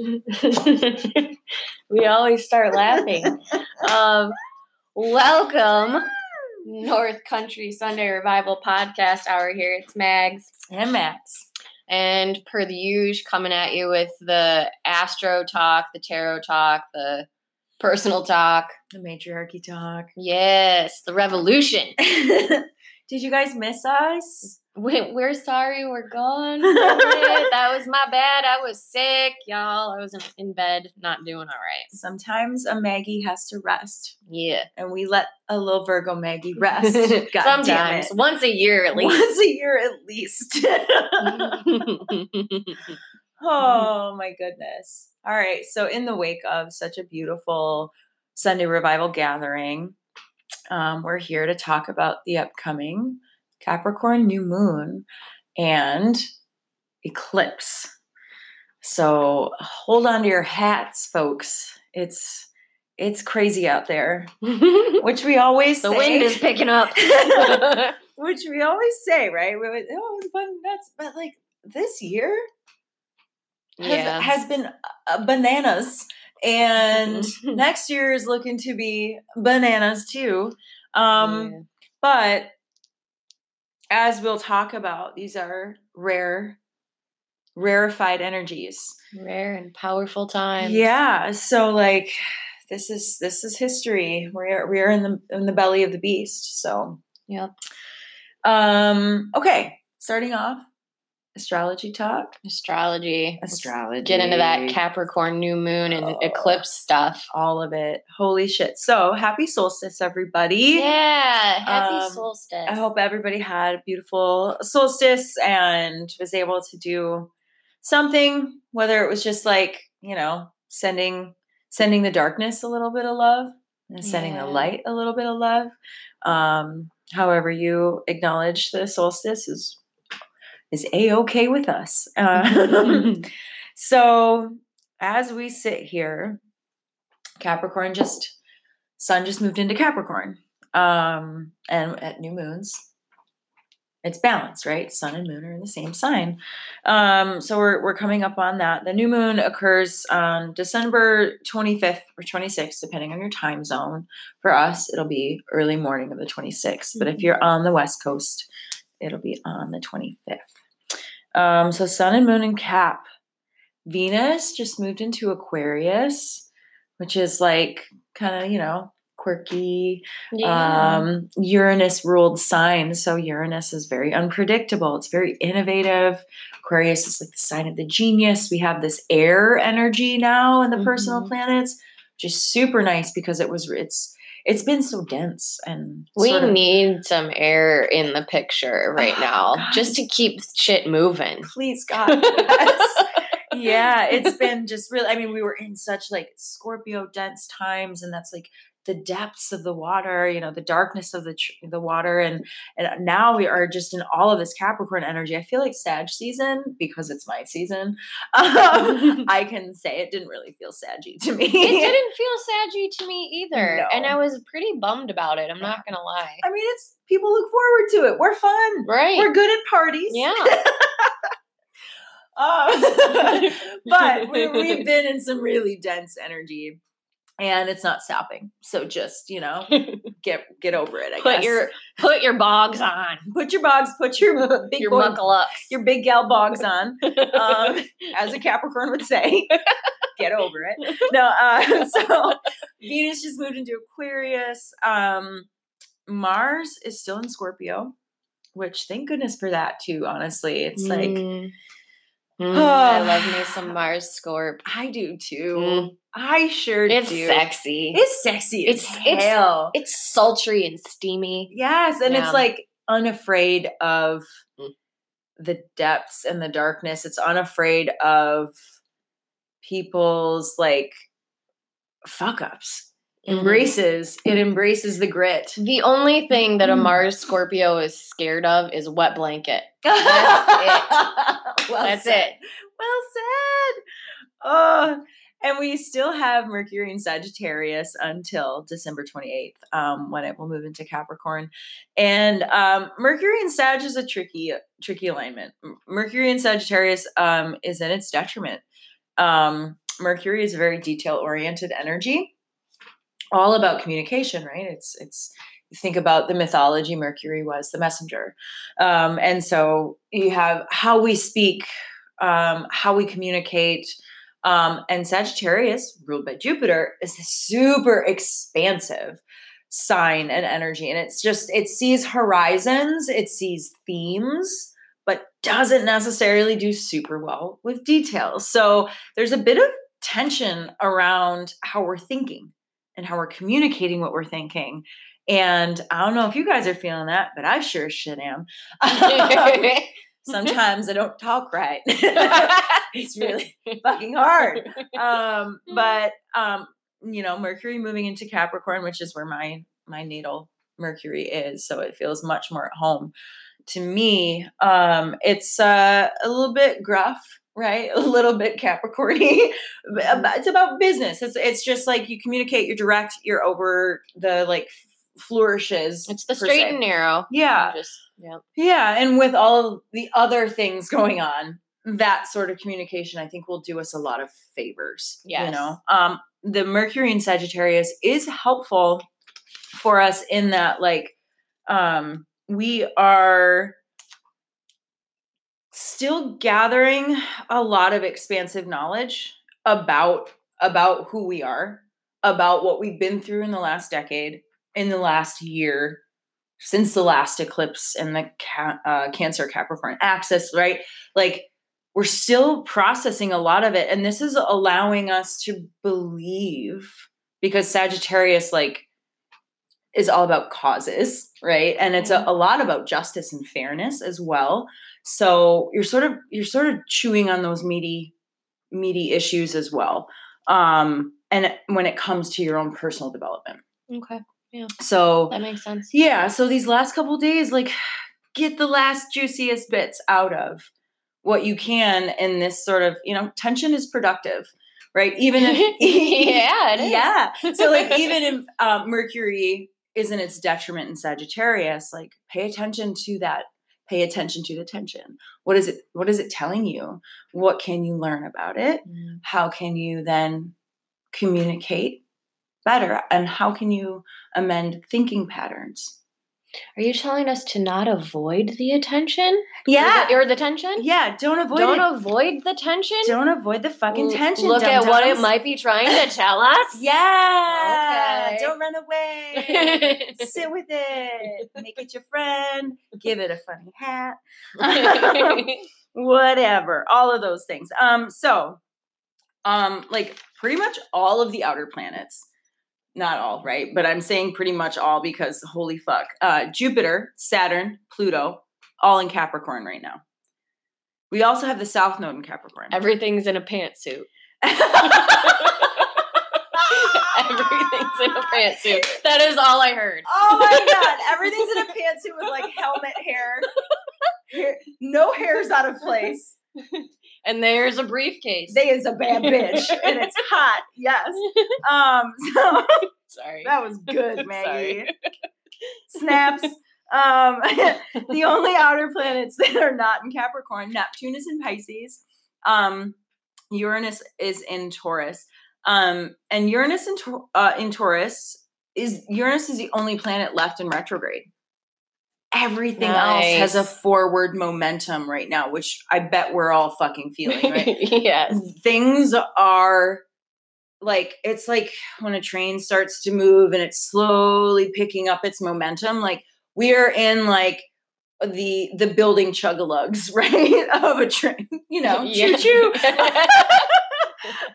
we always start laughing. Um, welcome, North Country Sunday Revival Podcast Hour here. It's Mags. And Max. And per the usual, coming at you with the astro talk, the tarot talk, the personal talk. The matriarchy talk. Yes, the revolution. Did you guys miss us? We, we're sorry we're gone. that was my bad. I was sick, y'all. I was in, in bed, not doing all right. Sometimes a Maggie has to rest. Yeah. And we let a little Virgo Maggie rest. Sometimes, once a year at least. Once a year at least. oh my goodness. All right. So, in the wake of such a beautiful Sunday revival gathering, um, we're here to talk about the upcoming Capricorn new moon and eclipse. So, hold on to your hats, folks. It's it's crazy out there, which we always say. The wind is picking up. which we always say, right? We would, oh, it was fun, nuts, but like this year has, yeah. has been uh, bananas, and next year is looking to be bananas too. Um, Yeah. But as we'll talk about, these are rare, rarefied energies. Rare and powerful times. Yeah. So like this is this is history. We're we're in the in the belly of the beast. So Yep. um okay, starting off astrology talk. Astrology. Let's Astrology. Get into that Capricorn new moon and Oh. eclipse stuff. all of it. Holy shit. So happy solstice everybody. Yeah. Happy Um, solstice. I hope everybody had a beautiful solstice and was able to do something, whether it was just like, you know, sending sending the darkness a little bit of love and sending Yeah. the light a little bit of love. Um, however you acknowledge the solstice is is a-okay with us. Um, so as we sit here, Capricorn just sun just moved into Capricorn. Um, and at new moons, it's balanced, right? Sun and moon are in the same sign. Um, so we're we're coming up on that. The new moon occurs on December 25th or 26th, depending on your time zone. For us, it'll be early morning of the 26th. But if Mhm. you're on the west coast, it'll be on the 25th. Um, so sun and moon and cap. Venus just moved into Aquarius, which is like kind of, you know, quirky. yeah. Um, Uranus ruled sign. So Uranus is very unpredictable. It's very innovative. Aquarius is like the sign of the genius. We have this air energy now in the personal Mhm. planets, which is super nice because it was it's it's been so dense and we sort of- need some air in the picture right Oh, now God. just to keep shit moving. please God. Yes. yeah, it's been just really I mean, we were in such like Scorpio dense times and that's like the depths of the water, you know, the darkness of the tr- the water and and now we are just in all of this Capricorn energy. I feel like Sag season because it's my season. Um, I can say it didn't really feel saggy to me. It didn't feel saggy to me either. And I was pretty bummed about it. I'm not going to lie. I mean, it's people look forward to it. We're fun. Right. We're good at parties. yeah. Um, but we, we've been in some really dense energy and it's not stopping so just you know get get over it i put guess your put your bogs on. put your bogs put your big your boy, buckle ups. your big gal bogs on um, as a capricorn would say get over it no uh, so venus just moved into aquarius um, mars is still in scorpio which thank goodness for that too honestly it's like Mm. Mm, I love me some Mars Scorp. I do too. Mm. I sure It's do. sexy. It's sexy. It's It's- it's- hell. it's sultry and steamy. yes, and Yeah. it's like unafraid of Mm. the depths and the darkness. It's unafraid of people's like fuck ups. Mhm. Embraces it embraces the grit. The only thing that a Mm. Mars Scorpio is scared of is wet blanket. That's well That's said. it. Well said. Oh, and we still have Mercury in Sagittarius until December 28th, um, when it will move into Capricorn. And um, Mercury in Sag is a tricky, tricky alignment. Mercury in Sagittarius um, is in its detriment. Um, Mercury is a very detail oriented energy, all about communication, right? It's it's think about the mythology. Mercury was the messenger, um, and so you have how we speak, um, how we communicate. Um, and Sagittarius, ruled by Jupiter, is a super expansive sign and energy. And it's just, it sees horizons, it sees themes, but doesn't necessarily do super well with details. So there's a bit of tension around how we're thinking and how we're communicating what we're thinking. And I don't know if you guys are feeling that, but I sure shit am. Sometimes I don't talk right. it's really fucking hard. Um, but um, you know, Mercury moving into Capricorn, which is where my my natal Mercury is, so it feels much more at home to me. Um, it's uh, a little bit gruff, right? A little bit Capricorny. it's about business. It's it's just like you communicate, you're direct, you're over the like flourishes. It's the straight and narrow. Yeah. Just yeah. Yeah, and with all the other things going on, that sort of communication I think will do us a lot of favors. Yes. You know. Um the Mercury in Sagittarius is helpful for us in that like um we are still gathering a lot of expansive knowledge about about who we are about what we've been through in the last decade in the last year since the last eclipse and the ca- uh, cancer capricorn axis right like we're still processing a lot of it and this is allowing us to believe because sagittarius like is all about causes right and it's a, Mm-hmm. a lot about justice and fairness as well so you're sort of you're sort of chewing on those meaty meaty issues as well um and when it comes to your own personal development Okay. Yeah. So That makes sense. yeah so these last couple days like get the last juiciest bits out of what you can in this sort of you know tension is productive right? Even if yeah, it is. yeah. So like even if um, mercury is in its detriment in sagittarius like pay attention to that. Pay attention to the tension. What is it what is it telling you? What can you learn about it? Mm. how can you then communicate better? And how can you amend thinking patterns Are you telling us to not avoid the attention? yeah Or the, or the tension? yeah don't avoid Don't it avoid the tension? don't avoid the fucking tension Look at what it might be trying to tell us. yeah Okay. don't run away sit with it make it your friend give it a funny hat whatever all of those things um so um like pretty much all of the outer planets not all right but i'm saying pretty much all because holy fuck uh jupiter saturn pluto all in capricorn right now we also have the south node in capricorn Everything's in a pantsuit. Everything's in a pantsuit. That is all I heard. Oh my god, everything's in a pantsuit with like helmet hair. hair. No hair's out of place. And there's a briefcase. They is a bad bitch, and it's hot. Yes. Um. So Sorry. that was good, Maggie. Snaps. Um. the only outer planets that are not in Capricorn, Neptune is in Pisces. Um. Uranus is in Taurus. Um. And Uranus in uh, in Taurus is Uranus is the only planet left in retrograde. Everything else has a forward momentum right now, which I bet we're all fucking feeling, right? yes. things are like it's like when a train starts to move and it's slowly picking up its momentum like we're in like the the building chug-a-lugs right of a train you know Yeah. choo choo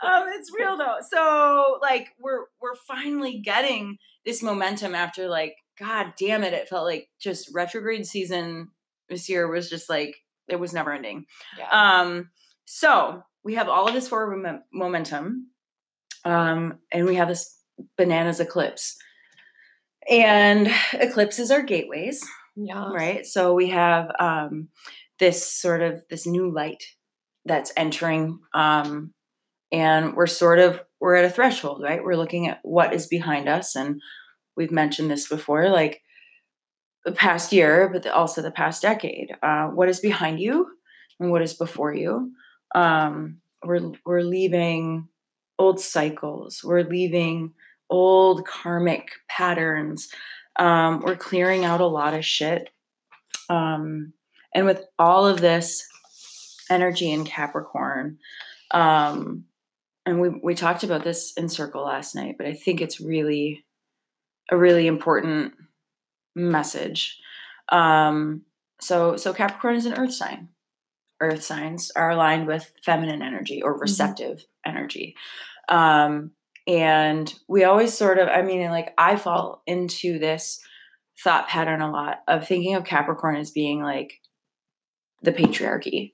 um it's real though so like we're we're finally getting this momentum after like god damn it it felt like just retrograde season this year was just like it was never ending yeah. um, so we have all of this forward mom- momentum, um, and we have this bananas eclipse. And eclipses are gateways, yeah. right? So we have um, this sort of this new light that's entering, um, and we're sort of we're at a threshold, right? We're looking at what is behind us, and we've mentioned this before, like the past year, but also the past decade. Uh, what is behind you, and what is before you? Um, we're we're leaving old cycles. We're leaving old karmic patterns. Um, we're clearing out a lot of shit. Um, and with all of this energy in Capricorn, um, and we we talked about this in circle last night, but I think it's really a really important message. Um, so so Capricorn is an earth sign. Earth signs are aligned with feminine energy or receptive mm-hmm. energy. Um, and we always sort of, I mean, like I fall into this thought pattern a lot of thinking of Capricorn as being like the patriarchy.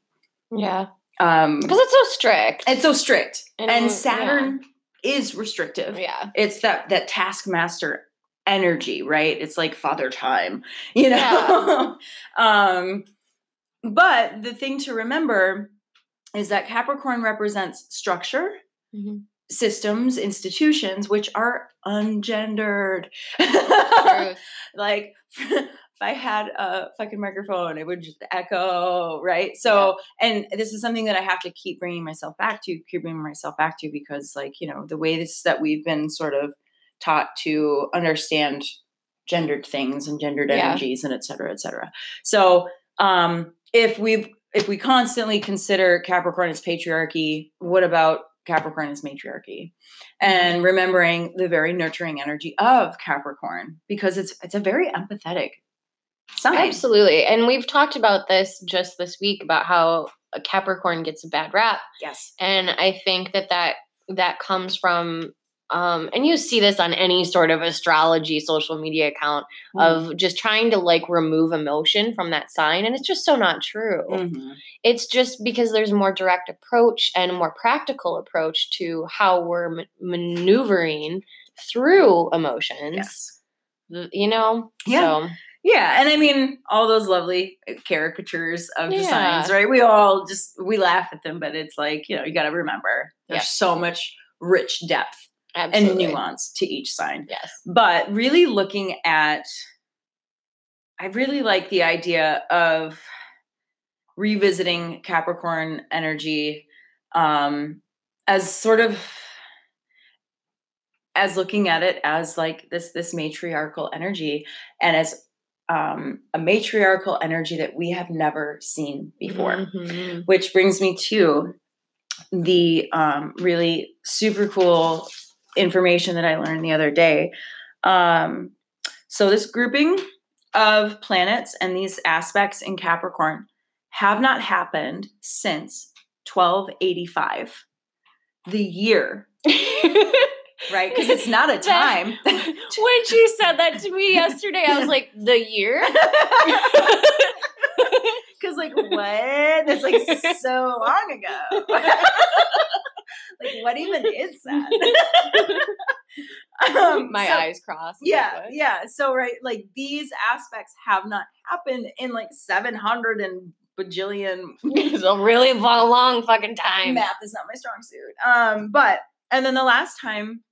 Yeah. Um, because it's so strict. It's so strict. And, and Saturn yeah. is restrictive. Yeah. It's that that taskmaster energy, right? It's like father time, you know. Yeah. um but the thing to remember is that Capricorn represents structure, mm-hmm. systems, institutions which are ungendered. like if I had a fucking microphone, it would just echo, right? So, yeah. and this is something that I have to keep bringing myself back to, keep bringing myself back to, because, like, you know, the way this that we've been sort of taught to understand gendered things and gendered yeah. energies and et cetera, et cetera. So, um, if we've if we constantly consider Capricorn as patriarchy, what about Capricorn as matriarchy? And mm-hmm. remembering the very nurturing energy of Capricorn because it's it's a very empathetic sign. Absolutely. And we've talked about this just this week about how a Capricorn gets a bad rap. Yes. And I think that that that comes from um, and you see this on any sort of astrology social media account mm-hmm. of just trying to like remove emotion from that sign and it's just so not true mm-hmm. it's just because there's more direct approach and more practical approach to how we're ma- maneuvering through emotions yes. you know yeah so. Yeah, and I mean all those lovely uh, caricatures of yeah. designs, right? We all just we laugh at them, but it's like you know you got to remember there's so much rich depth Absolutely. and nuance to each sign. Yes, but really looking at, I really like the idea of revisiting Capricorn energy um, as sort of as looking at it as like this this matriarchal energy and as um, a matriarchal energy that we have never seen before. Mm-hmm. Which brings me to the um, really super cool information that I learned the other day. Um, so, this grouping of planets and these aspects in Capricorn have not happened since 1285, the year right? Because it's not a time. when she said that to me yesterday, I was like, the year? Because, like, what? That's like so long ago. Like, what even is that? Um, My so, eyes crossed. Yeah, like, yeah. So, right, like, these aspects have not happened in like 700 and bajillion. it's a really long, long fucking time. Math is not my strong suit. Um, but, and then the last time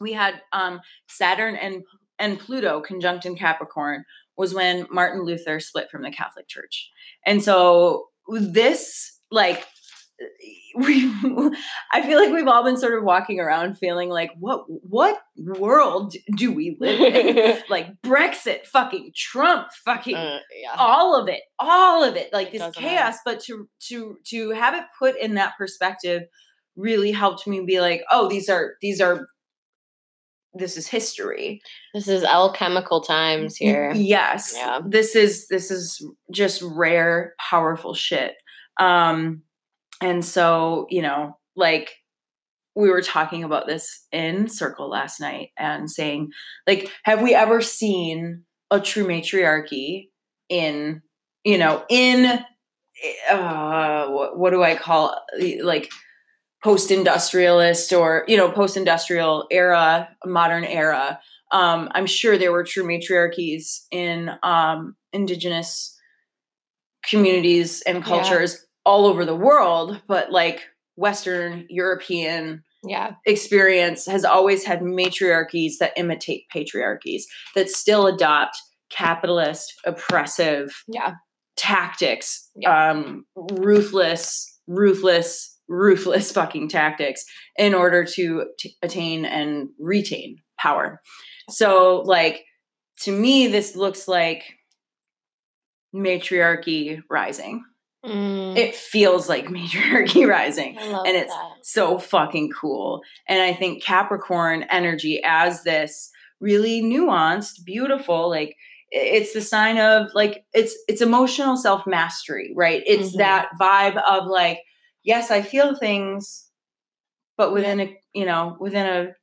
we had um, Saturn and and Pluto conjunct in Capricorn was when Martin Luther split from the Catholic Church. And so this like we I feel like we've all been sort of walking around feeling like what what world do we live in? like Brexit, fucking Trump, fucking uh, yeah. all of it, all of it, like it this chaos. Matter. But to to to have it put in that perspective really helped me be like, oh, these are these are this is history. This is alchemical times here. Yes. Yeah. This is this is just rare, powerful shit. Um and so, you know, like we were talking about this in circle last night and saying like have we ever seen a true matriarchy in you know in uh what, what do I call like post-industrialist or you know post-industrial era modern era um, i'm sure there were true matriarchies in um, indigenous communities and cultures. All over the world but like western european yeah. experience has always had matriarchies that imitate patriarchies that still adopt capitalist oppressive yeah tactics yeah. um ruthless ruthless ruthless fucking tactics in order to t- attain and retain power. So, like, to me, this looks like matriarchy rising. Mm, It feels like matriarchy rising. And it's that. so fucking cool. And I think Capricorn energy as this really nuanced, beautiful, like it's the sign of like it's it's emotional self-mastery, right? It's Mhm. that vibe of like, yes, I feel things, but within a you know, within a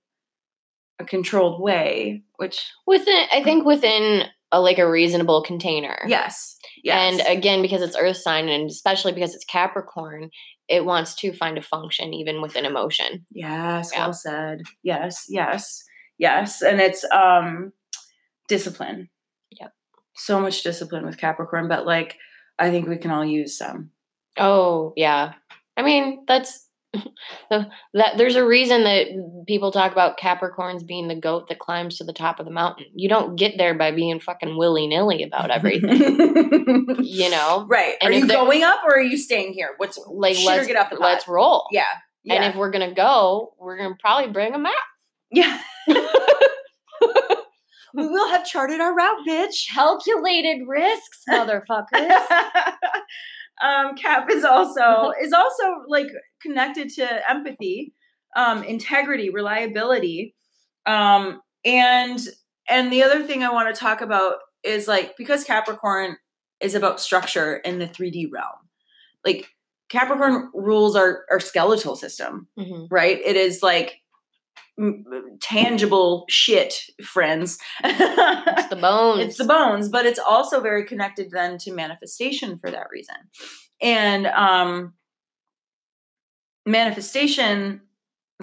a controlled way, which within I think within a like a reasonable container. yes. Yes. And again, because it's Earth sign, and especially because it's Capricorn, it wants to find a function even within emotion. Yes, Yeah. well said. Yes, yes, yes. And it's um discipline. Yep. So much discipline with Capricorn, but like I think we can all use some. Oh yeah, I mean that's the- that. There's a reason that people talk about Capricorns being the goat that climbs to the top of the mountain. You don't get there by being fucking willy nilly about everything. you know, right. And are you going up or are you staying here? What's like let's get off the pot? let's roll. Yeah. Yeah. And if we're gonna go, we're gonna probably bring a map. yeah. we will have charted our route, bitch. Calculated risks, motherfuckers. Um, Cap is also is also like connected to empathy, um, integrity, reliability, um, and and the other thing I want to talk about is like because Capricorn is about structure in the 3D realm, like Capricorn rules our our skeletal system, Mhm. right? It is like tangible shit, friends. It's the bones. it's the bones but it's also very connected then to manifestation for that reason and um manifestation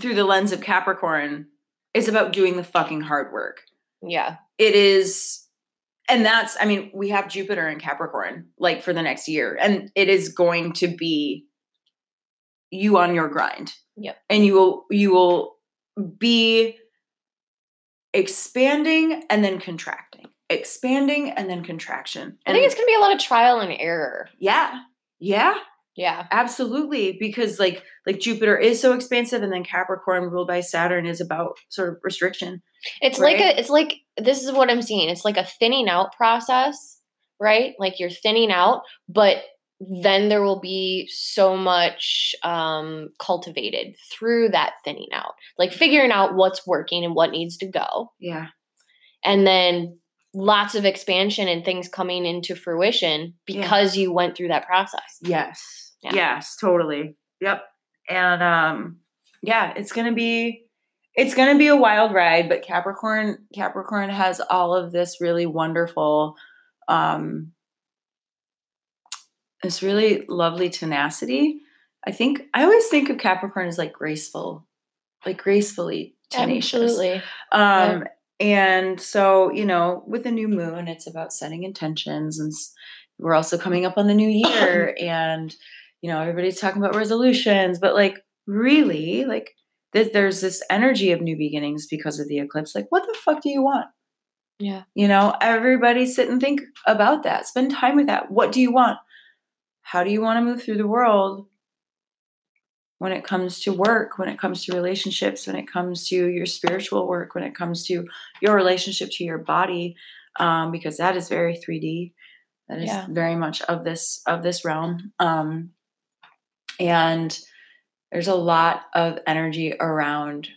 through the lens of capricorn is about doing the fucking hard work yeah. it is and that's i mean we have jupiter in capricorn like for the next year and it is going to be you on your grind yeah and you will you will be expanding and then contracting expanding and then contraction I think it's gonna be a lot of trial and error. yeah yeah Yeah. absolutely because like like jupiter is so expansive and then capricorn ruled by saturn is about sort of restriction It's like a it's like this is what I'm seeing. It's like a thinning out process, right? Like you're thinning out, but then there will be so much um cultivated through that thinning out. Like figuring out what's working and what needs to go. yeah And then lots of expansion and things coming into fruition Yeah. because you went through that process. Yes. Yeah. Yes, totally. Yep. And um yeah, it's going to be it's going to be a wild ride, but Capricorn Capricorn has all of this really wonderful um this really lovely tenacity. I think I always think of Capricorn as like graceful, like gracefully tenacious. Absolutely. Um, and so, you know, with the new moon, it's about setting intentions, and we're also coming up on the new year, and you know, everybody's talking about resolutions, but like, really, like, th- there's this energy of new beginnings because of the eclipse. Like, what the fuck do you want? Yeah. You know, everybody sit and think about that. Spend time with that. What do you want? How do you want to move through the world? when it comes to work, when it comes to relationships, when it comes to your spiritual work, when it comes to your relationship to your body, um, because that is very 3D. That is Yeah. very much of this of this realm. Um, and there's a lot of energy around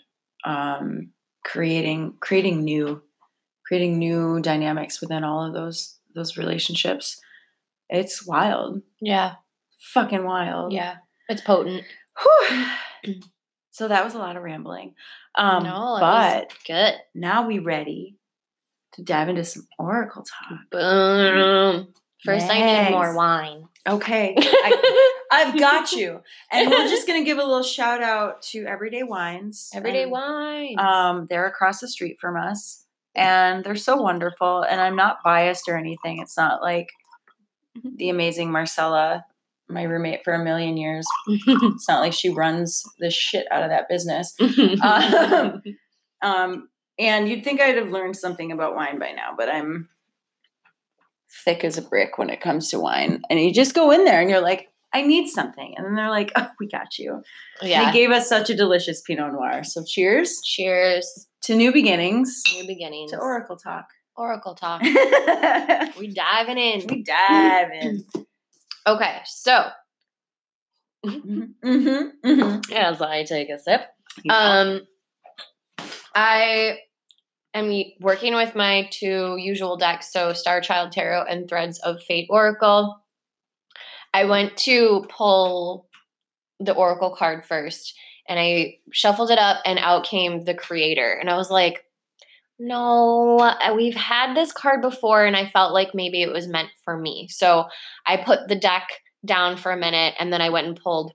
um, creating creating new creating new dynamics within all of those those relationships. It's wild, Yeah. fucking wild. Yeah. It's potent. So that was a lot of rambling. Um, no, but good. now we ready to dive into some oracle talk. Boom. First, I need more wine. Okay, I, I've got you. And we're just gonna give a little shout out to Everyday Wines. Everyday and, wine. Um, they're across the street from us, and they're so wonderful. And I'm not biased or anything. It's not like the amazing Marcella, my roommate for a million years. It's not like she runs the shit out of that business. um, Um, and you'd think I'd have learned something about wine by now, but I'm thick as a brick when it comes to wine. And you just go in there and you're like, I need something. And then they're like, oh, we got you. Yeah. They gave us such a delicious Pinot Noir. So cheers Cheers. to new beginnings, New beginnings. to Oracle Talk. Oracle talk. we We diving in. dive in. Okay, so hmm hmm as I take a sip, um, I am working with my two usual decks, so Starchild Tarot and Threads of Fate Oracle. I went to pull the Oracle card first, and I shuffled it up, and out came the Creator, and I was like. No, uh, we've had this card before, and I felt like maybe it was meant for me. So I put the deck down for a minute, and then I went and pulled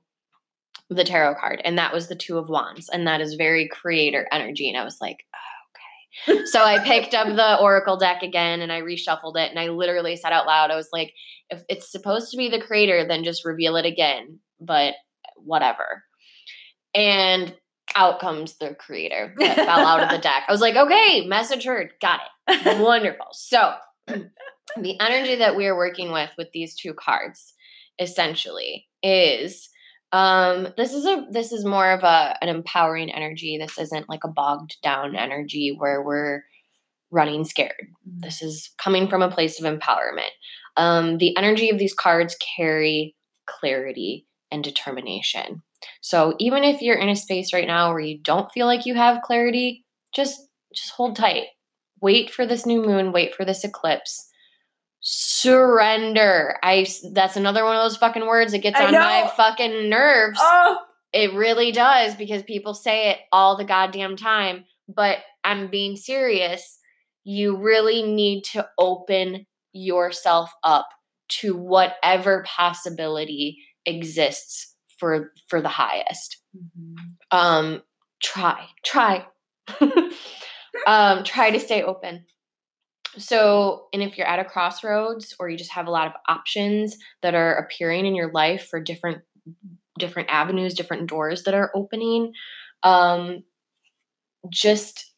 the tarot card, and that was the Two of Wands, and that is very creator energy. And I was like, oh, okay. so I picked up the Oracle deck again, and I reshuffled it, and I literally said out loud, I was like, if it's supposed to be the creator, then just reveal it again, but whatever. And out comes the creator that fell out of the deck. I was like, okay, message heard, got it. Wonderful. So, the energy that we are working with with these two cards essentially is um this is a this is more of a an empowering energy. This isn't like a bogged down energy where we're running scared. This is coming from a place of empowerment. Um the energy of these cards carry clarity and determination. So even if you're in a space right now where you don't feel like you have clarity, just just hold tight. Wait for this new moon, wait for this eclipse. Surrender. I that's another one of those fucking words that gets on my fucking nerves. Oh, It really does because people say it all the goddamn time, but I'm being serious. You really need to open yourself up to whatever possibility exists for for the highest. Um try, try. um try to stay open. So, and if you're at a crossroads or you just have a lot of options that are appearing in your life for different different avenues, different doors that are opening, um, just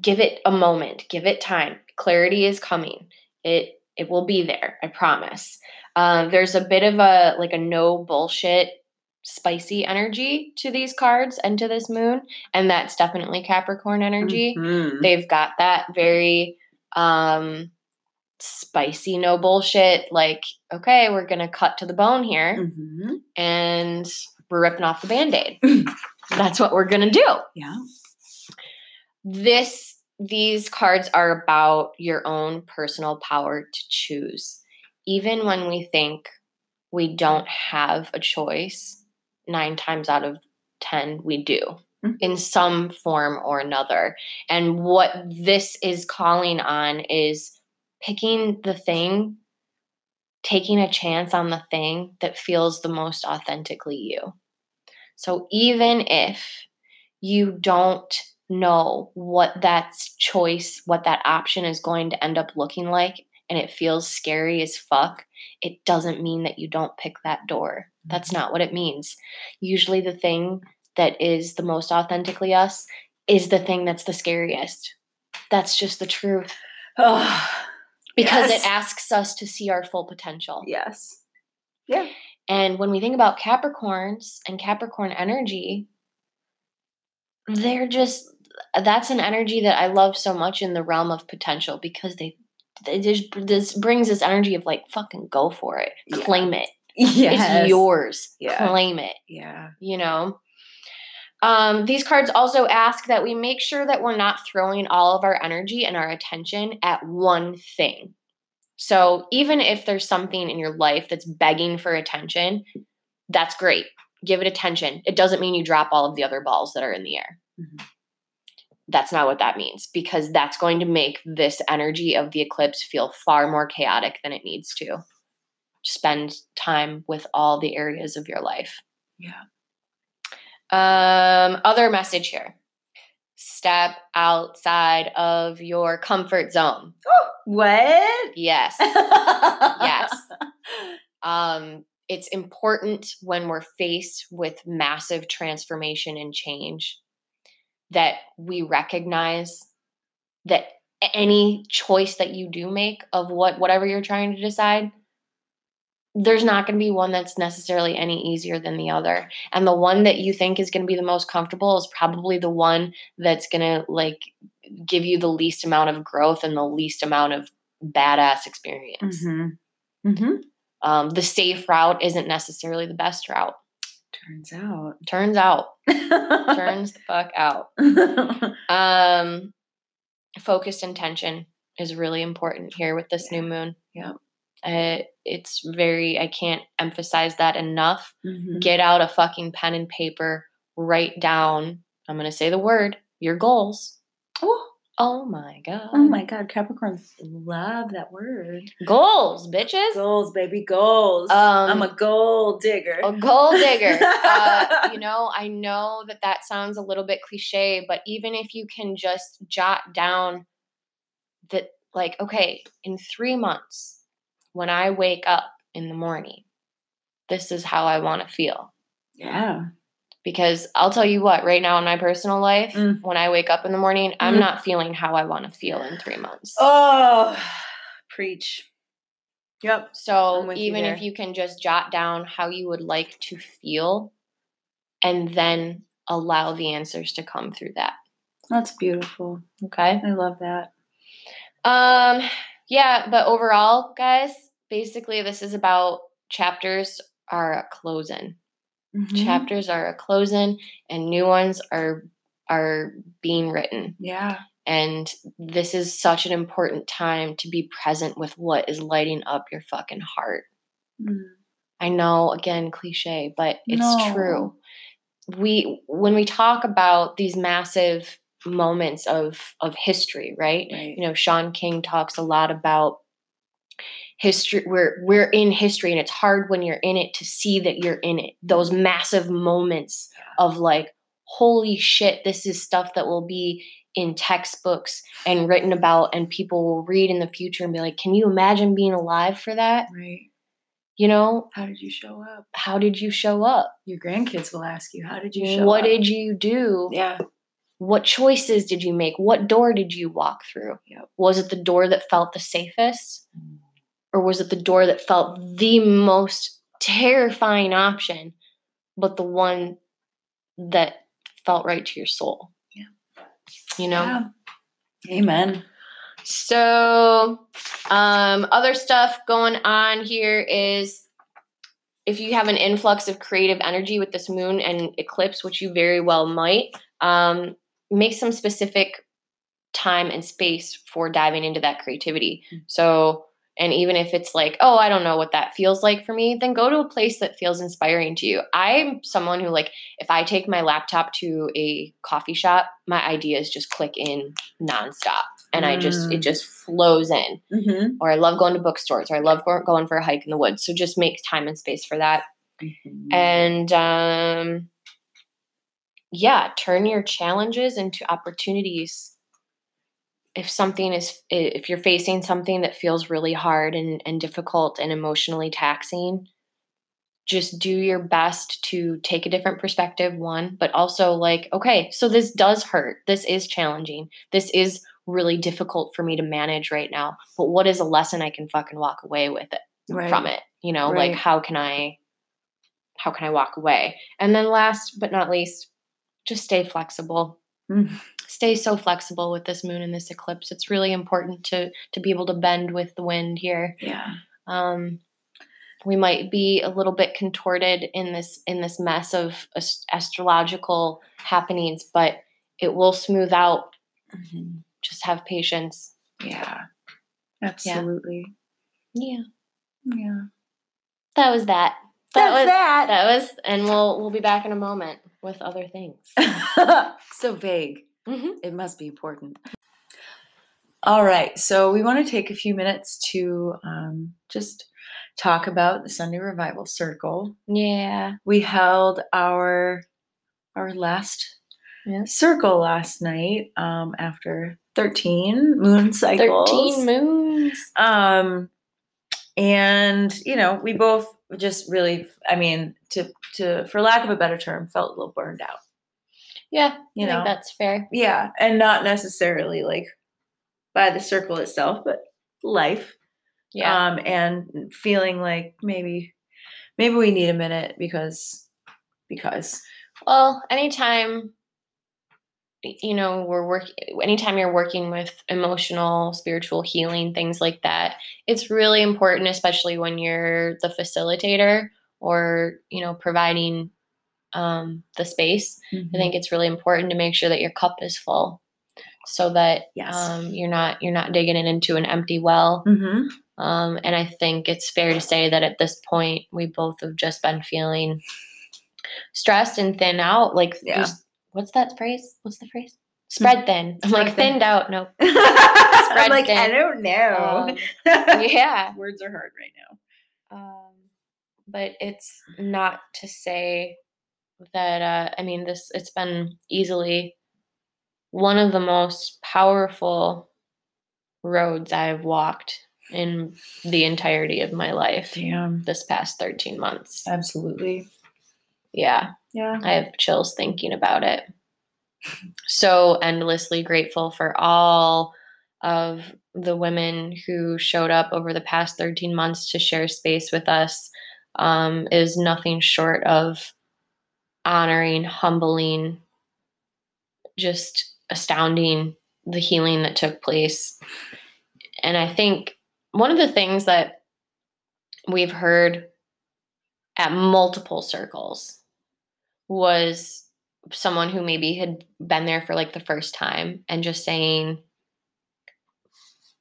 give it a moment, give it time. Clarity is coming. It it will be there. I promise. Um, there's a bit of a like a no bullshit spicy energy to these cards and to this moon and that's definitely capricorn energy Mhm. they've got that very um spicy no bullshit like okay we're gonna cut to the bone here Mhm. and we're ripping off the band-aid that's what we're gonna do Yeah. this these cards are about your own personal power to choose even when we think we don't have a choice nine times out of ten we do Mhm. in some form or another and what this is calling on is picking the thing taking a chance on the thing that feels the most authentically you so even if you don't know what that choice, what that option is going to end up looking like, and it feels scary as fuck, it doesn't mean that you don't pick that door. Mm-hmm. That's not what it means. Usually, the thing that is the most authentically us is the thing that's the scariest. That's just the truth Oh, because Yes. it asks us to see our full potential. yes. Yeah. And when we think about Capricorns and Capricorn energy, they're just that's an energy that I love so much in the realm of potential because they, they just this brings this energy of like fucking go for it, Yeah. claim it, Yes. it's yours, Yeah. claim it. Yeah. You know. Um, these cards also ask that we make sure that we're not throwing all of our energy and our attention at one thing. So even if there's something in your life that's begging for attention, that's great. Give it attention. It doesn't mean you drop all of the other balls that are in the air. Mhm. That's not what that means because that's going to make this energy of the eclipse feel far more chaotic than it needs to. Spend time with all the areas of your life. Yeah. Um, other message here. Step outside of your comfort zone. What? Yes. yes. um, it's important when we're faced with massive transformation and change that we recognize that any choice that you do make of what whatever you're trying to decide there's not going to be one that's necessarily any easier than the other. And the one that you think is going to be the most comfortable is probably the one that's going to like give you the least amount of growth and the least amount of badass experience. Mm-hmm. Mm-hmm. Um, the safe route isn't necessarily the best route. Turns out. Turns out. Turns the fuck out. Um, focused intention is really important here with this new moon. Yeah. Uh, it's very, I can't emphasize that enough. Mhm. Get out a fucking pen and paper, write down, I'm going to say the word, your goals. Oh, Oh my God. oh my God, Capricorns love that word. Goals, bitches. Goals, baby, goals. Um, I'm a gold digger. A gold digger. uh, you know, I know that that sounds a little bit cliche, but even if you can just jot down that, like, okay, in three months, when I wake up in the morning, this is how I want to feel. yeah. Because I'll tell you what, right now in my personal life, Mm. when I wake up in the morning, I'm Mhm. not feeling how I want to feel in three months. Oh, preach. Yep. So I'm you even if you can just jot down how you would like to feel and then allow the answers to come through that. That's beautiful. Okay. I love that. Um yeah, but overall, guys, basically this is about chapters are closing. Mhm. Chapters are a closing and new ones are are being written. Yeah. And this is such an important time to be present with what is lighting up your fucking heart. Mm. I know, again, cliche, but it's No. true. We when we talk about these massive moments of of history, right? Right. You know, Sean King talks a lot about history we're we're in history and it's hard when you're in it to see that you're in it. Those massive moments of like holy shit, this is stuff that will be in textbooks and written about and people will read in the future and be like, "Can you imagine being alive for that?" Right. You know, How did you show up? how did you show up? Your grandkids will ask you, "How did you show up? what up?" did you do? Yeah. What choices did you make? What door did you walk through? Yep. Was it the door that felt the safest? Mm. Or was it the door that felt the most terrifying option, but the one that felt right to your soul? Yeah. You know? Yeah. Amen. So, um, other stuff going on here is if you have an influx of creative energy with this moon and eclipse, which you very well might, um, make some specific time and space for diving into that creativity. Mm. So, and even if it's like, oh, I don't know what that feels like for me, then go to a place that feels inspiring to you. I'm someone who, like, if I take my laptop to a coffee shop, my ideas just click in nonstop. And I just, it Mm. just flows in. Mm-hmm. Or I love going to bookstores, or I love go- going for a hike in the woods. So just make time and space for that. Mm-hmm. And um, yeah, turn your challenges into opportunities. If something is, if you're facing something that feels really hard and, and difficult and emotionally taxing, just do your best to take a different perspective, one, but also like, okay, so this does hurt. This is challenging. This is really difficult for me to manage right now. But what is a lesson I can fucking walk away with it? right. from it you know Right. like how can i how can i walk away and then last but not least just stay flexible Mm. Stay so flexible with this moon and this eclipse it's really important to to be able to bend with the wind here Yeah. um we might be a little bit contorted in this in this mess of ast- astrological happenings but it will smooth out Mhm. just have patience Yeah. Absolutely. yeah Yeah. that was that That's was that. That was, and we'll we'll be back in a moment with other things. so vague. Mhm. It must be important. All right. So we want to take a few minutes to um, just talk about the Sunday Revival Circle. Yeah, We held our our last Yeah. circle last night um, after 13 moon cycles. thirteen moons. um and you know we both just really i mean to to for lack of a better term felt a little burned out Yeah, You I think know. that's fair. yeah and not necessarily like by the circle itself but life Yeah. um, and feeling like maybe maybe we need a minute because because Well, anytime you know we're working anytime you're working with emotional spiritual healing things like that it's really important especially when you're the facilitator or you know providing um, the space i think it's really important to make sure that your cup is full so that Yes. um, you're not you're not digging it into an empty well hmm um, and I think it's fair to say that at this point, we both have just been feeling stressed and thin out. Like, Yeah. what's that phrase? What's the phrase? Spread thin. I'm like, thin. thinned out. No. I'm like I don't know. Um, yeah. Words are hard right now. Um, but it's not to say that, uh, I mean, this, it's been easily one of the most powerful roads I've walked in the entirety of my life. Damn. this past 13 months. Absolutely. Yeah, Yeah. I have chills thinking about it. So endlessly grateful for all of the women who showed up over the past 13 months to share space with us um, is nothing short of honoring, humbling, just astounding the healing that took place. And I think one of the things that we've heard at multiple circles was someone who maybe had been there for like the first time and just saying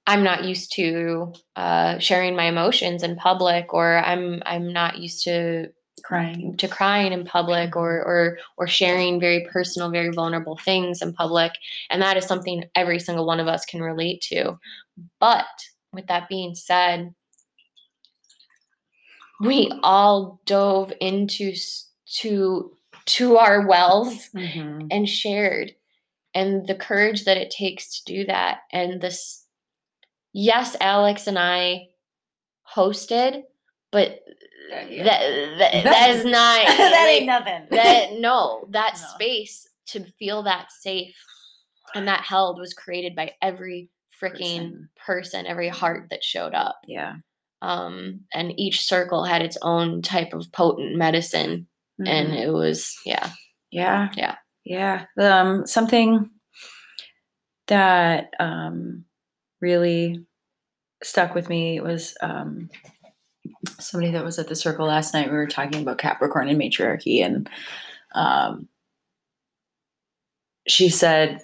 i'm not used to uh, sharing my emotions in public or i'm i'm not used to Crying. to crying in public or or or sharing very personal very vulnerable things in public and that is something every single one of us can relate to but with that being said we all dove into to to our wells Mhm. and shared and the courage that it takes to do that and this yes alex and i hosted but. That, that, that is not that ain't like, nothing. that no that No. space to feel that safe and that held was created by every freaking Person. person every heart that showed up yeah. um and each circle had its own type of potent medicine and Mhm. it was yeah Yeah. Yeah. Yeah. Um, something that um, really stuck with me was um, somebody that was at the circle last night. We were talking about Capricorn and matriarchy, and um, she said,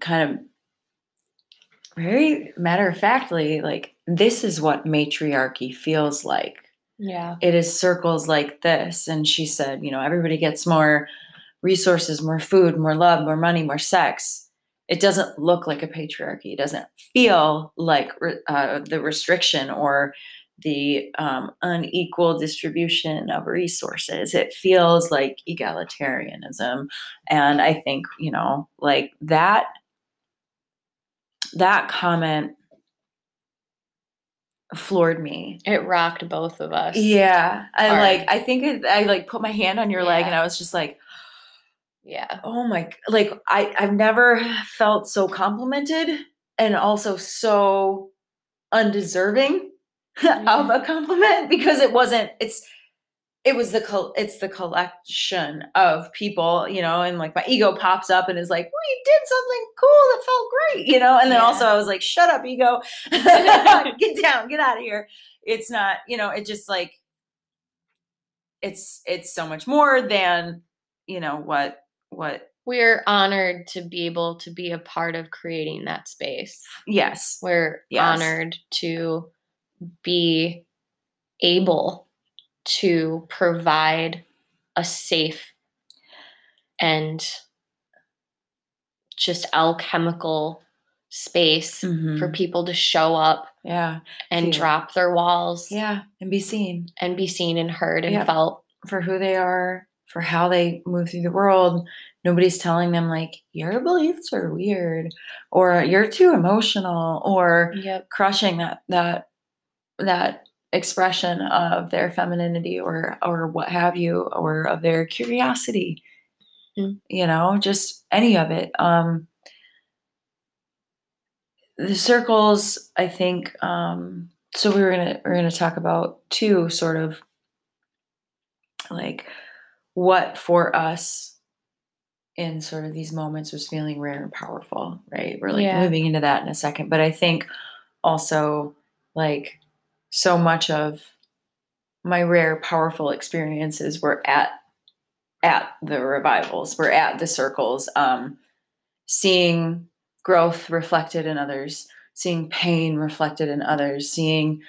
kind of very matter of factly, like, this is what matriarchy feels like yeah it is circles like this. And she said, you know, everybody gets more resources, more food, more love, more money, more sex. It doesn't look like a patriarchy. It doesn't feel like uh, the restriction or the um, unequal distribution of resources. It feels like egalitarianism. And I think, you know, like that that comment floored me it rocked both of us yeah, I like. I think it, I like put my hand on your leg, and I was just like, yeah "Oh my!" Like I, I've never felt so complimented, and also so undeserving of mm-hmm. a compliment because it wasn't. It's, it was the col- it's the collection of people, you know, and like my ego pops up and is like, "Well, you did something cool that felt great," you know, and then Yeah. also I was like, "Shut up, ego, get down, get out of here." It's not, you know, it just like it's it's so much more than you know what what we're honored to be able to be a part of creating that space yes we're Yes. honored to be able to provide a safe and just alchemical space for Mhm. people to show up yeah and Feel. drop their walls yeah and be seen and be seen and heard and felt for who they are for how they move through the world nobody's telling them like your beliefs are weird or you're too emotional or yep crushing that that that expression of their femininity or or what have you or of their curiosity Mm. you know just any of it um the circles, I think. Um, so we were gonna we're gonna talk about two sort of like what for us in sort of these moments was feeling rare and powerful, right? We're like Yeah. moving into that in a second, but I think also like so much of my rare powerful experiences were at at the revivals were at the circles um seeing growth reflected in others seeing pain reflected in others seeing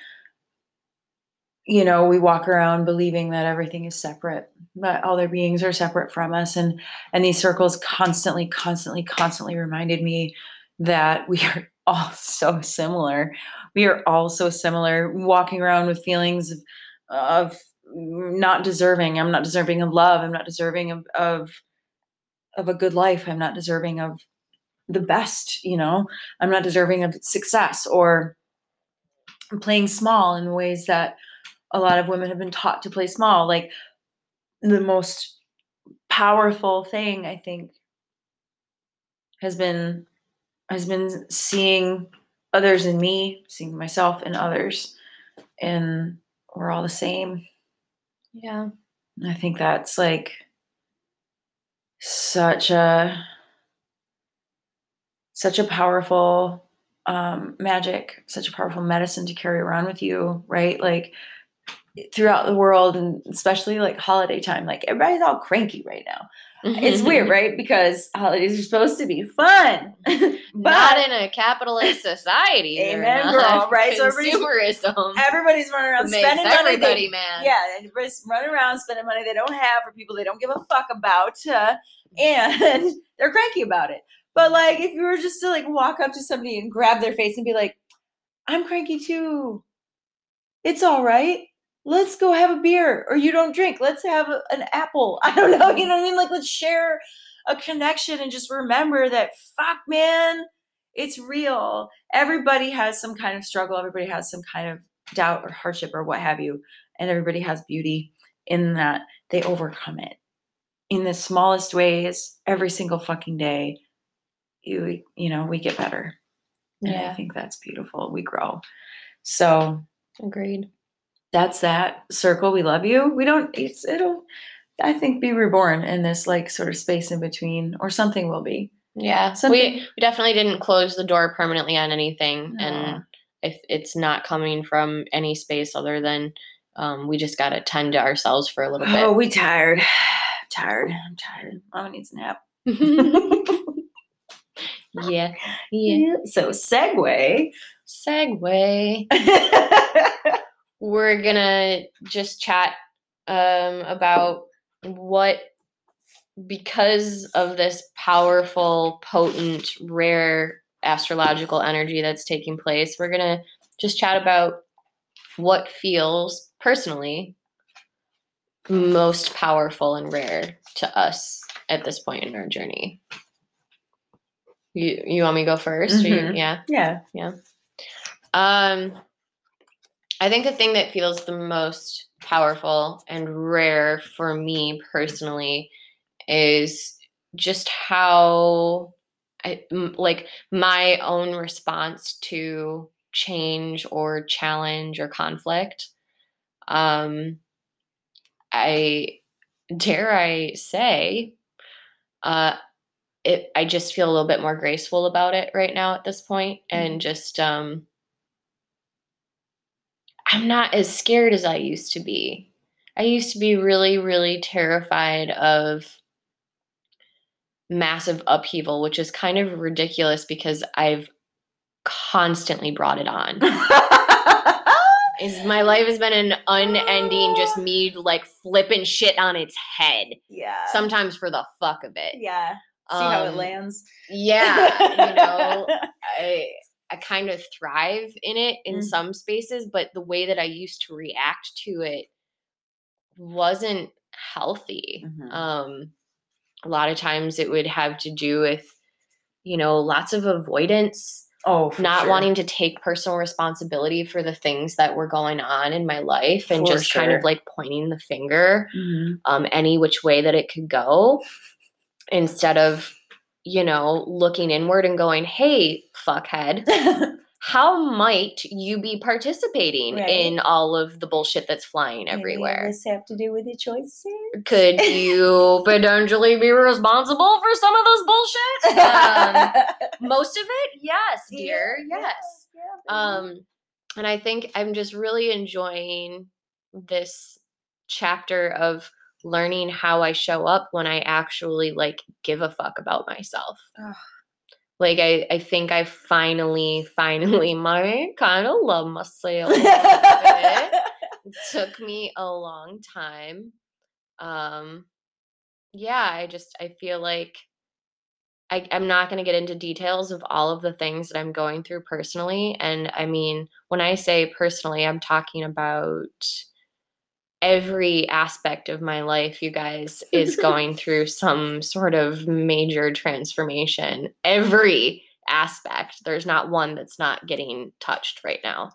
you know we walk around believing that everything is separate that all their beings are separate from us. And and these circles constantly constantly constantly reminded me that we are all so similar. We are all so similar. Walking around with feelings of, of not deserving. I'm not deserving of love. I'm not deserving of, of of a good life. I'm not deserving of the best you know? I'm not deserving of success or playing small in ways that a lot of women have been taught to play small like the most powerful thing i think has been has been seeing others in me seeing myself in others and we're all the same Yeah. i think that's like such a such a powerful um, magic such a powerful medicine to carry around with you right like throughout the world and especially like holiday time like everybody's all cranky right now it's weird right because holidays are supposed to be fun Not but in a capitalist society. Amen, girl, right? So everybody's- Consumerism everybody's running around spending money everybody they, mad. yeah and everybody's running around spending money they don't have for people they don't give a fuck about uh, and they're cranky about it but like if you were just to like walk up to somebody and grab their face and be like i'm cranky too it's all right let's go have a beer or you don't drink let's have an apple. I don't know you know what i mean? Like let's share a connection and just remember that fuck man it's real. Everybody has some kind of struggle everybody has some kind of doubt or hardship or what have you and everybody has beauty in that they overcome it in the smallest ways every single fucking day. You you know we get better. And i think that's beautiful. We grow. So Agreed. That's that circle we love you we don't it's it'll i think be reborn in this like sort of space in between or something will be Yeah. Something- We we definitely didn't close the door permanently on anything, No. and if it's not coming from any space other than um, we just got to tend to ourselves for a little bit. oh we tired tired i'm tired mama needs a nap yeah. Yeah. so segue Segue. We're gonna just chat um, about what because of this powerful, potent, rare astrological energy that's taking place, we're to just chat about what feels personally most powerful and rare to us at this point in our journey. You you want me to go 1st Mhm. yeah. yeah Um, I think the thing that feels the most powerful and rare for me personally is just how I m- like my own response to change or challenge or conflict. Um, I dare I say, uh, it. I just feel a little bit more graceful about it right now at this point, and just um, I'm not as scared as I used to be. I used to be really, really terrified of massive upheaval, which is kind of ridiculous because I've constantly brought it on. Is my life has been an unending, just me like flipping shit on its head. yeah Sometimes for the fuck of it. yeah see how it Um, lands Yeah, you know, I I kind of thrive in it in Mm. some spaces, but the way that I used to react to it wasn't healthy. Mhm. Um a lot of times it would have to do with you know, lots of avoidance, oh not sure. wanting to take personal responsibility for the things that were going on in my life and For just kind of like pointing the finger Mhm. um, any which way that it could go instead of you know, looking inward and going, hey, fuckhead, how might you be participating Right. in all of the bullshit that's flying Maybe everywhere? This have to do with your choices. Could you potentially be responsible for some of this bullshit? Um, most of it, yes, dear, Yeah, yes. yeah. Um, and I think I'm just really enjoying this chapter of learning how I show up when I actually like give a fuck about myself. Ugh. Like I, I think I finally, finally my kind of love myself. a little bit. It took me a long time. Um yeah, I just I feel like I, I'm not going to get into details of all of the things that I'm going through personally. And I mean, when I say personally, I'm talking about every aspect of my life, you guys, is going through some sort of major transformation. Every aspect. There's not one that's not getting touched right now.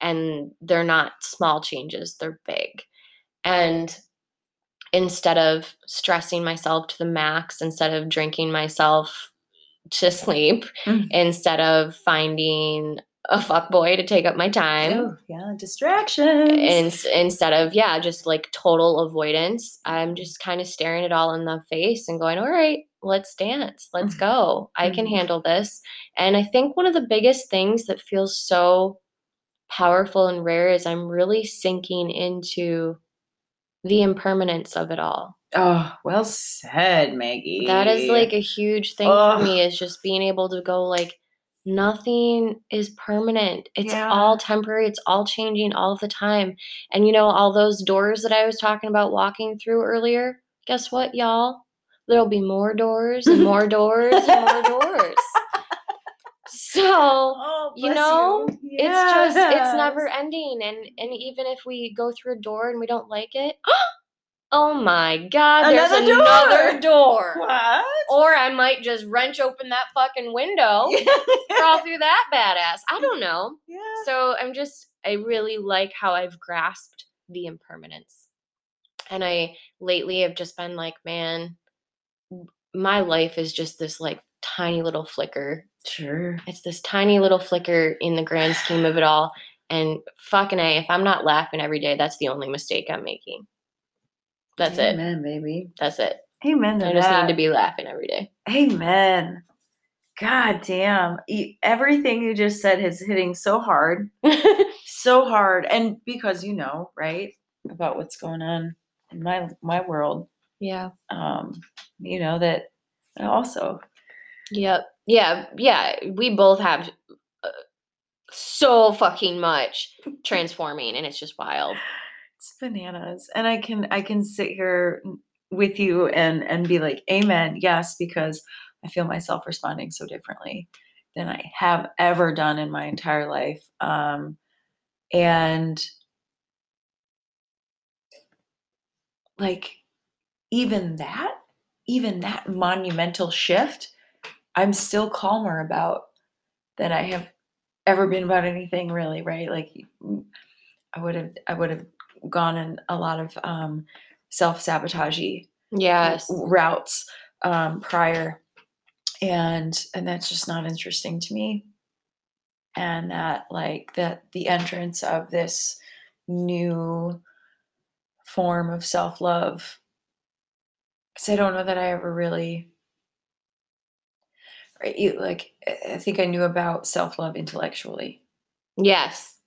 And they're not small changes, they're big. And instead of stressing myself to the max, instead of drinking myself to sleep, Mm. instead of finding a fuck boy to take up my time, Oh, yeah, distractions. ins- instead of yeah just like total avoidance i'm just kind of staring it all in the face and going all right let's dance let's Mhm. go i can Mhm. handle this and i think one of the biggest things that feels so powerful and rare is i'm really sinking into the impermanence of it all oh, well said, Maggie. that is like a huge thing for me is just being able to go like nothing is permanent. It's Yeah. all temporary. It's all changing all the time. And you know all those doors that i was talking about walking through earlier guess what y'all? There'll be more doors and more doors and more doors. So Oh, you know, it's just it's never ending. And and even if we go through a door and we don't like it oh my god there's Another door! another door What? or I might just wrench open that fucking window, crawl through that badass. I don't know. yeah. So I'm just, I really like how I've grasped the impermanence. And I lately have just been like, man, my life is just this like tiny little flicker. Sure. It's this tiny little flicker in the grand scheme of it all. And fucking A, if I'm not laughing every day, that's the only mistake I'm making. That's it. Amen, baby. That's it. Amen I just that. need to be laughing every day. Amen. God damn. Everything you just said is hitting so hard. So hard. And because you know, right, about what's going on in my my world. yeah. Um, you know, that also Yep. Yeah. Yeah. We both have uh, so fucking much transforming, and it's just wild. It's bananas. And I can I can sit here with you and and be like, Amen, yes, because I feel myself responding so differently than I have ever done in my entire life. Um and like even that even that monumental shift i'm still calmer about than i have ever been about anything really right like i would have i would have gone in a lot of um self-sabotagey Yes. routes um prior. And and that's just not interesting to me. And that like that the entrance of this new form of self-love. Because i don't know that i ever really right you like i think i knew about self-love intellectually. Yes.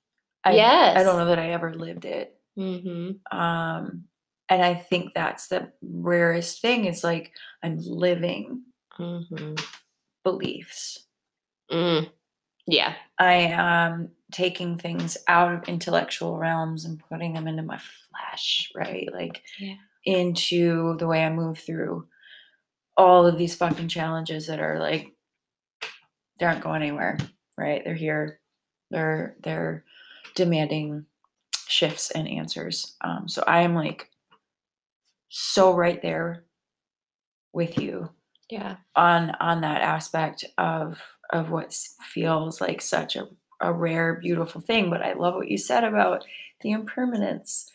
I, i don't know that i ever lived it Mm-hmm. um and i think that's the rarest thing is like i'm living Mm-hmm. beliefs Mm. Yeah. I am taking things out of intellectual realms and putting them into my flesh, right? Like Yeah. into the way I move through all of these fucking challenges that are like they aren't going anywhere, right? They're here. They're they're demanding shifts and answers. Um, so I am like so right there with you Yeah. on on that aspect of of what feels like such a, a rare beautiful thing but i love what you said about the impermanence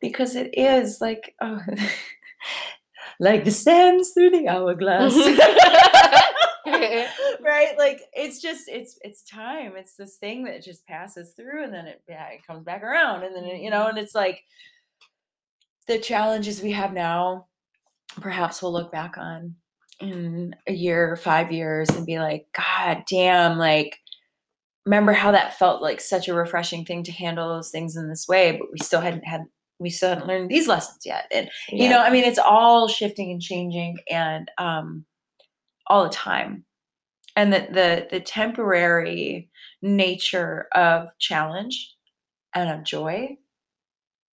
because it is like oh, like the sands through the hourglass. right? Like it's just it's it's time. It's this thing that just passes through and then it yeah, it comes back around and then it, you know Mm-hmm. and it's like the challenges we have now perhaps we'll look back on in a year, 5 years and be like god damn like remember how that felt like such a refreshing thing to handle those things in this way but we still hadn't had we still hadn't learned these lessons yet and you know i mean it's all shifting and changing and um all the time and the the, the temporary nature of challenge and of joy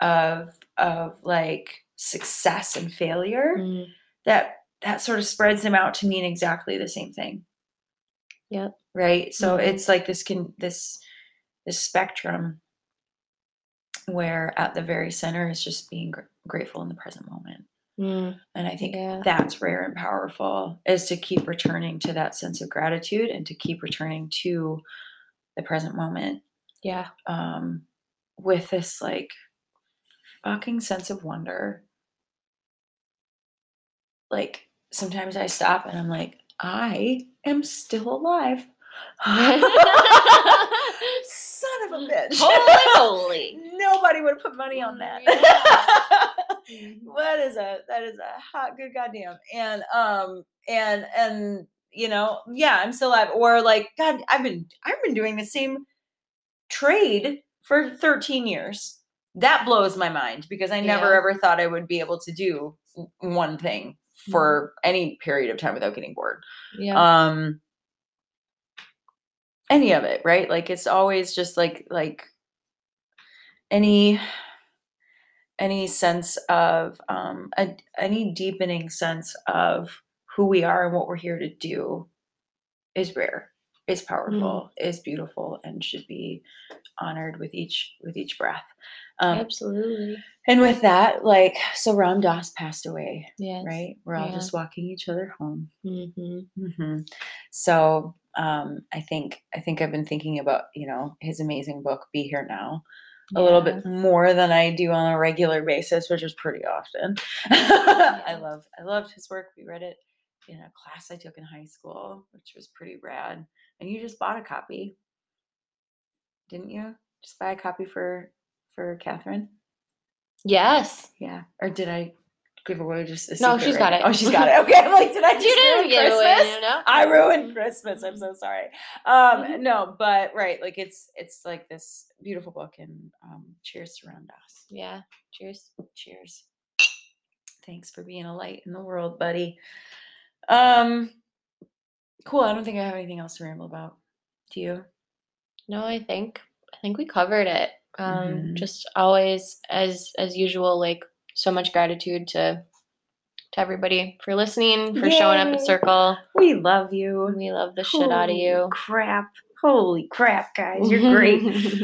of of like success and failure Mm, that that sort of spreads them out to mean exactly the same thing Yep. right so Mhm. it's like this can this this spectrum where at the very center is just being gr- grateful in the present moment mm, and I think Yeah. that's rare and powerful is to keep returning to that sense of gratitude and to keep returning to the present moment yeah. um, with this like fucking sense of wonder. Like sometimes I stop and I'm like, I am still alive. Son of a bitch. Holy. Nobody would put money on that. Mhm. that is a that is a hot good goddamn and um and and you know yeah i'm still alive or like god i've been i've been doing the same trade for 13 years that blows my mind because i never Yeah. ever thought i would be able to do one thing for any period of time without getting bored Yeah. um any of it right like it's always just like like any any sense of um a, any deepening sense of who we are and what we're here to do is rare is powerful is beautiful and should be honored with each with each breath um Absolutely. and with that like so ram dass passed away Yes. right we're all Yeah. just walking each other home Mm-hmm. Mm-hmm. So um, I think I think I've been thinking about you know his amazing book "Be Here Now" a little bit more than I do on a regular basis, which is pretty often. I love I loved his work. We read it in a class I took in high school, which was pretty rad. And you just bought a copy, didn't you? Just buy a copy for for Catherine. Yes. Yeah, or did I give away just a No, she's right got now? it. Oh, she's got it. Okay, I'm like, did I just You ruin Christmas? away, you know? I ruined Christmas. I'm so sorry. Um, Mhm. no, but right, like it's it's like this beautiful book, and um, cheers Ram Dass. Yeah. Cheers. Cheers. Thanks for being a light in the world, buddy. Um, cool. I don't think I have anything else to ramble about. Do you? No, I think I think we covered it. Um, Mhm. just always as as usual, like so much gratitude to to everybody for listening, for showing up at Circle. We love you. We love the shit out of you. Crap. Holy crap, guys. You're great.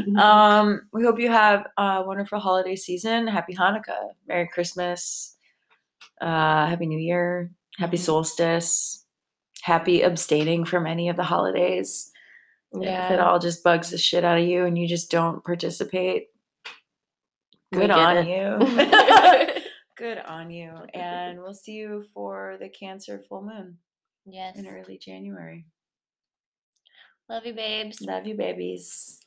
um, we hope you have a wonderful holiday season. Happy Hanukkah. Merry Christmas. Uh, Happy New Year. Happy solstice. Happy abstaining from any of the holidays. Yeah. If it all just bugs the shit out of you and you just don't participate, good on you. good on you. And we'll see you for the Cancer full moon yes. in early January. Love you, babes. Love you, babies.